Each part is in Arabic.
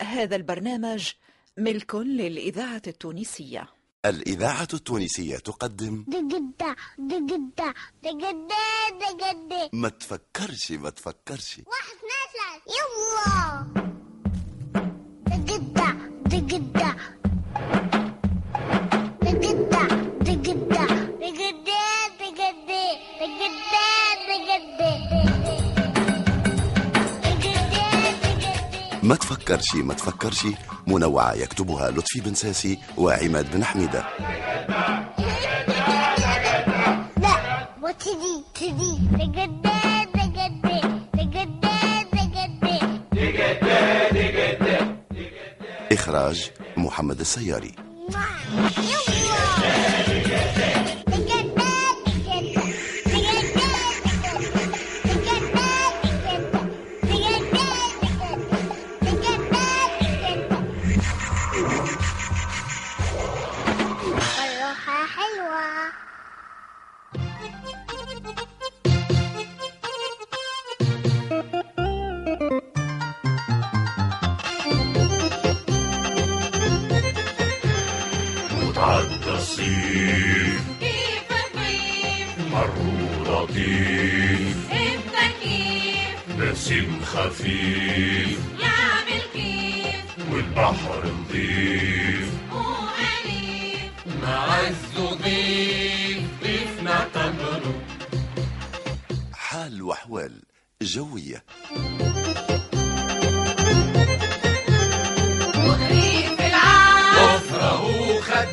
هذا البرنامج ملك للإذاعة التونسية. الإذاعة التونسية تقدم دقدة دقدة دقدة دقدة. ما تفكرش ما تفكرش. واحد ثلاثة. يلا. دقدة دقدة. تفكرش ما تفكرش. منوعة يكتبها لطفي بن ساسي وعماد بن حميدة. لا وتدي تدي. إخراج محمد السياري. صوت عالتصيف كيف كيف مره لطيف انت كيف نسيم خفيف يعمل كيف والبحر نضيف. وأليف معز ضيف. ضيفنا تمر حال وحوال جوية.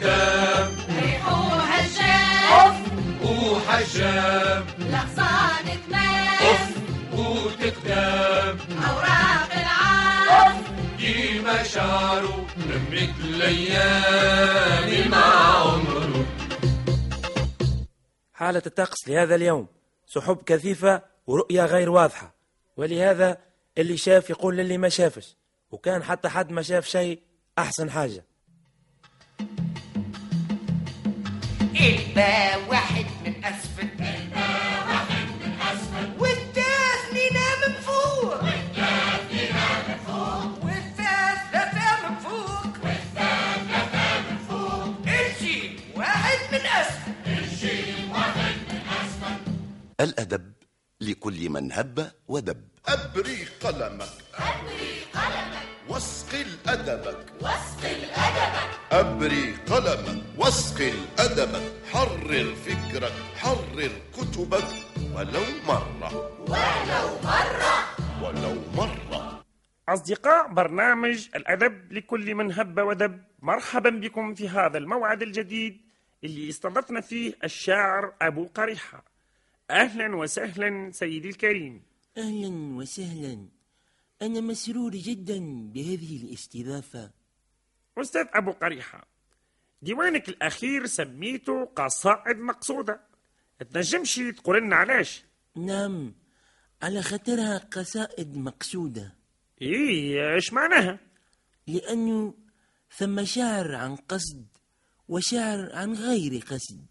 ظفره خدام ريحه هجام وحجام لغصان تمام وتقدام أوراق العام. كيما شعره لمت الأيام مع عمره. حالة الطقس لهذا اليوم سحب كثيفة ورؤية غير واضحة. ولهذا اللي شاف يقول للي ما شافش. وكان حتى حد ما شاف شيء أحسن حاجة. إلا واحد من أسفل. واحد من أسفل. من فوق من فوق من فوق من فوق واحد من أسفل. واحد من أسفل. الأدب لكل من هب ودب. أبري قلمك. أبري واسقل أدبك واسقل أدبك أبري قلمك. واسقل أدبك حرر فكرك. حرر كتبك. ولو مرة. ولو مرة. ولو مرة. أصدقاء برنامج الأدب لكل من هب ودب. مرحبا بكم في هذا الموعد الجديد اللي استضفنا فيه الشاعر أبو قريحة. أهلا وسهلا سيدي الكريم. أهلا وسهلا. أنا مسرور جدا بهذه الاستضافة. أستاذ أبو قريحة ديوانك الأخير سميته قصائد مقصودة. تنجمش تقول لنا علاش؟ نعم على خاطرها قصائد مقصودة. إيه إيش معناها؟ لأنه ثم شعر عن قصد وشعر عن غير قصد.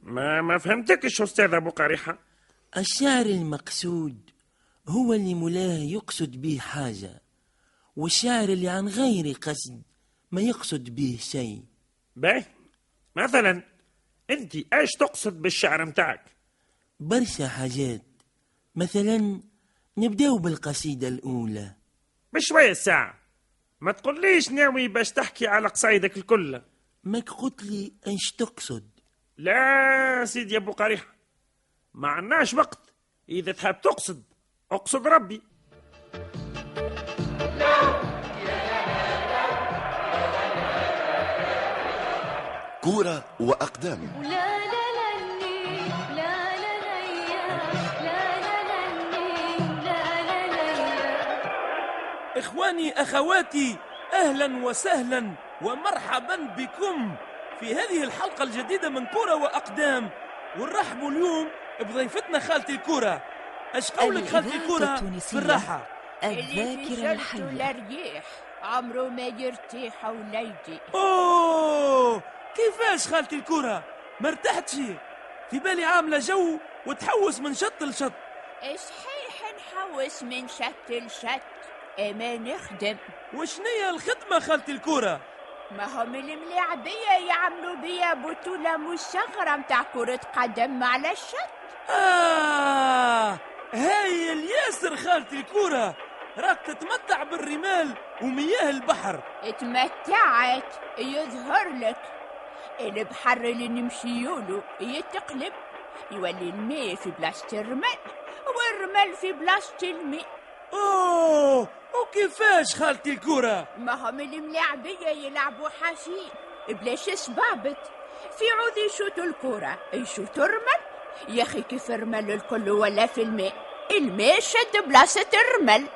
ما ما فهمتكش أستاذ أبو قريحة. الشعر المقصود هو اللي مولاه يقصد به حاجة والشعر اللي عن غير قصد ما يقصد به شيء. باهي مثلا أنت إيش تقصد بالشعر متاعك؟ برشا حاجات. مثلا نبداو بالقصيدة الأولى. بشوية ساعة. ما تقوليش ناوي باش تحكي على قصايدك الكل. ماك قلت لي إيش تقصد. لا سيدي أبو قريحة. ما عندناش وقت إذا تحب تقصد. أقصد ربي كورة وأقدام إخواني أخواتي أهلا وسهلا ومرحبا بكم في هذه الحلقة الجديدة من كورة وأقدام ونرحبوا اليوم بضيفتنا خالتي الكورة أش قولك خالتي الكرة في الراحة؟ الذاكرة الحية الريح عمره ما يرتاح ولا يجي أوه! كيفاش خالتي الكرة؟ ما ارتحتش. في بالي عاملة جو وتحوس من شط لشط. صحيح نحوس من شت لشت أما نخدم. وشنية الخدمة خالتي الكورة ما هم الملاعبية يعملوا بيا بطولة مصغرة متاع كرة قدم على الشط. آه! هاي الياسر خالتي الكورة. راك تتمتع بالرمال ومياه البحر. اتمتعت يظهر لك. البحر اللي نمشيولو يتقلب يولي الماء في بلاصة الرمل والرمل في بلاصة الماء. أوه وكيفاش خالتي الكورة؟ ما هم الملاعبية يلعبوا حشيش بلاش سبابت في عود يشوتوا الكرة يشوتوا الرمل يا أخي كيف الرمل الكل ولا في الماء. الماء شد بلاصة الرمل.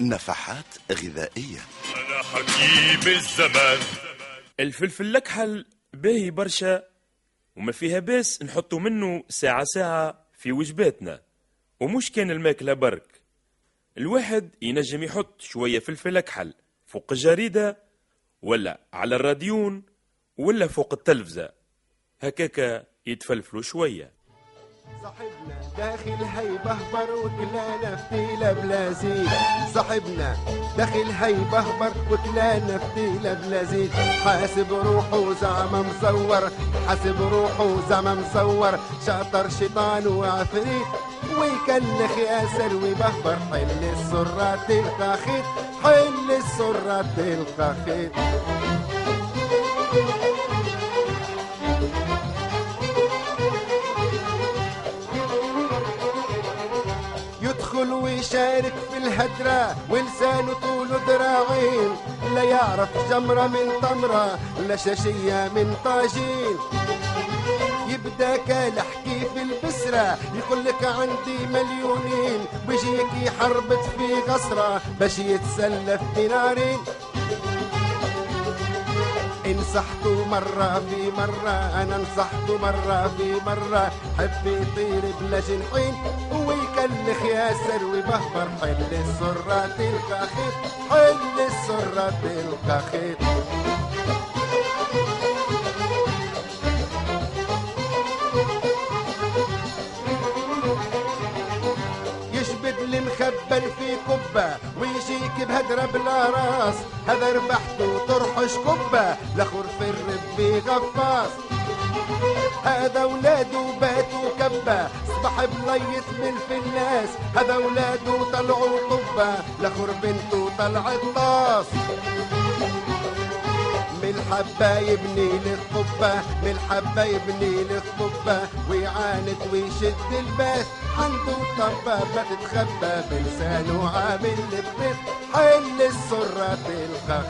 نفحات غذائية. أنا حكيم الزمان. الفلفل الأكحل باهي برشا وما فيها باس نحطو منه ساعة ساعة في وجباتنا. ومش كان الماكلة برك. الواحد ينجم يحط شوية فلفل أكحل فوق الجريدة ولا على الراديون ولا فوق التلفزة. هكاكا يتفلفلوا شوية. صاحبنا داخل هيبهبر وكلانا فتيلة بلازيد صاحبنا داخل هيبهبر وكلانا فتيلة بلازيد حاسب روحه زعما مصور حاسب روحه زعما مصور. شاطر شيطان وعفريت ويكلخ ياسر ويبهبر حل السرات تلقى خيط حل السرات تلقى خيط يدخل ويشارك في الهدرة ولسانه طوله ذراعين لا يعرف جمرة من تمرة لا شاشية من طاجين. يبدأ كالح كيف البسرة يقول لك عندي مليونين. بيجيك يحربت في غصرة باش يتسلى في دينارين انصحته مرة في مرة أنا نصحته مرة في مرة. حب يطير بلا جنحين. ويكلخ ياسر ويبهبر حل السرة تلقى خيط حل السرة تلقى خيط يشبد المخبل في كبة ويجيك بهدرة بلا راس. هذا ربحته طرحش كبة لخور في الرب غفاص. هذا ولاده باتوا كبة صبح بليت من الفلاس هذا ولاده طلعوا طبة لخور بنته طلعت طاس. من الحبة يبني للقبة من الحبة يبني للقبة ويعاند ويشد الباس عنده طبة ما تتخبى بلسانه عامل البيت حل السرة تلقى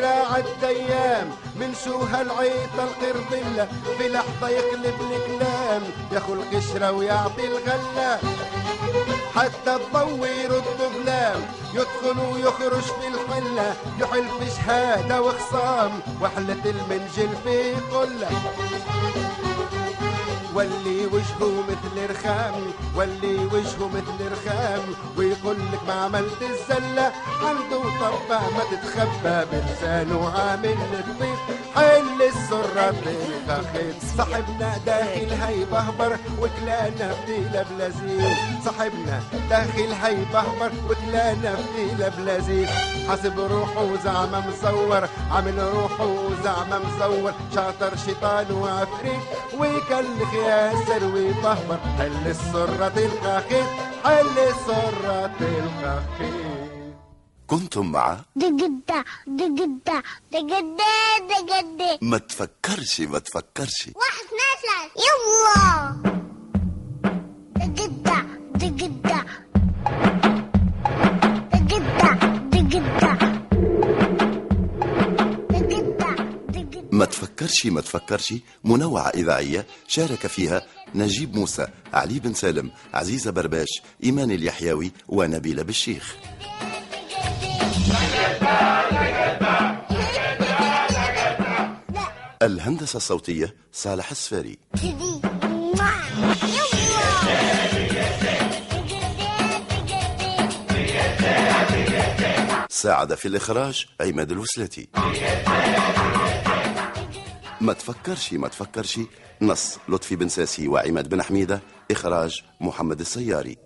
السيرة عالديام من شو هالعيطة القربلة في لحظة يقلب الكلام ياخو القشرة ويعطي الغلة حتى الضو يرد ظلام يدخل ويخرج في الحلة. يحل في شهادة وخصام وحلة المنجل في قلة. واللي وجهه مثل رخام واللي وجهه مثل رخام. ويقول لك ما عملت الزلة عنده طبة ما تتخبى بلسانه عامل الطيب. حل السرة خيط صاحبنا داخل هيبهبر وكلانا فتيلة بلازين صاحبنا داخل هيبهبر وكلانا فتيلة بلازين حسب روحه زعما مصور عامل روحه زعما مصور. شاطر شيطان وعفريت ويكلخ ياسر ويبهبر حل السرة تلقى خيط حل السرة تلقى خيط كنتم مع دقدة دقدة دقدة دقدة. ما تفكرش ما تفكرش. واحد اثنين ثلاثة يلا. ما تفكرش ما تفكرش منوعة إذاعية شارك فيها نجيب موسى علي بن سالم عزيزة برباش إيمان اليحيوي ونبيلة بالشيخ الهندسة الصوتية صالح السفاري. ساعد في الإخراج عماد الوسلتي. ما تفكرش ما تفكرش. نص لطفي بن ساسي وعماد بن حميدة إخراج محمد السياري.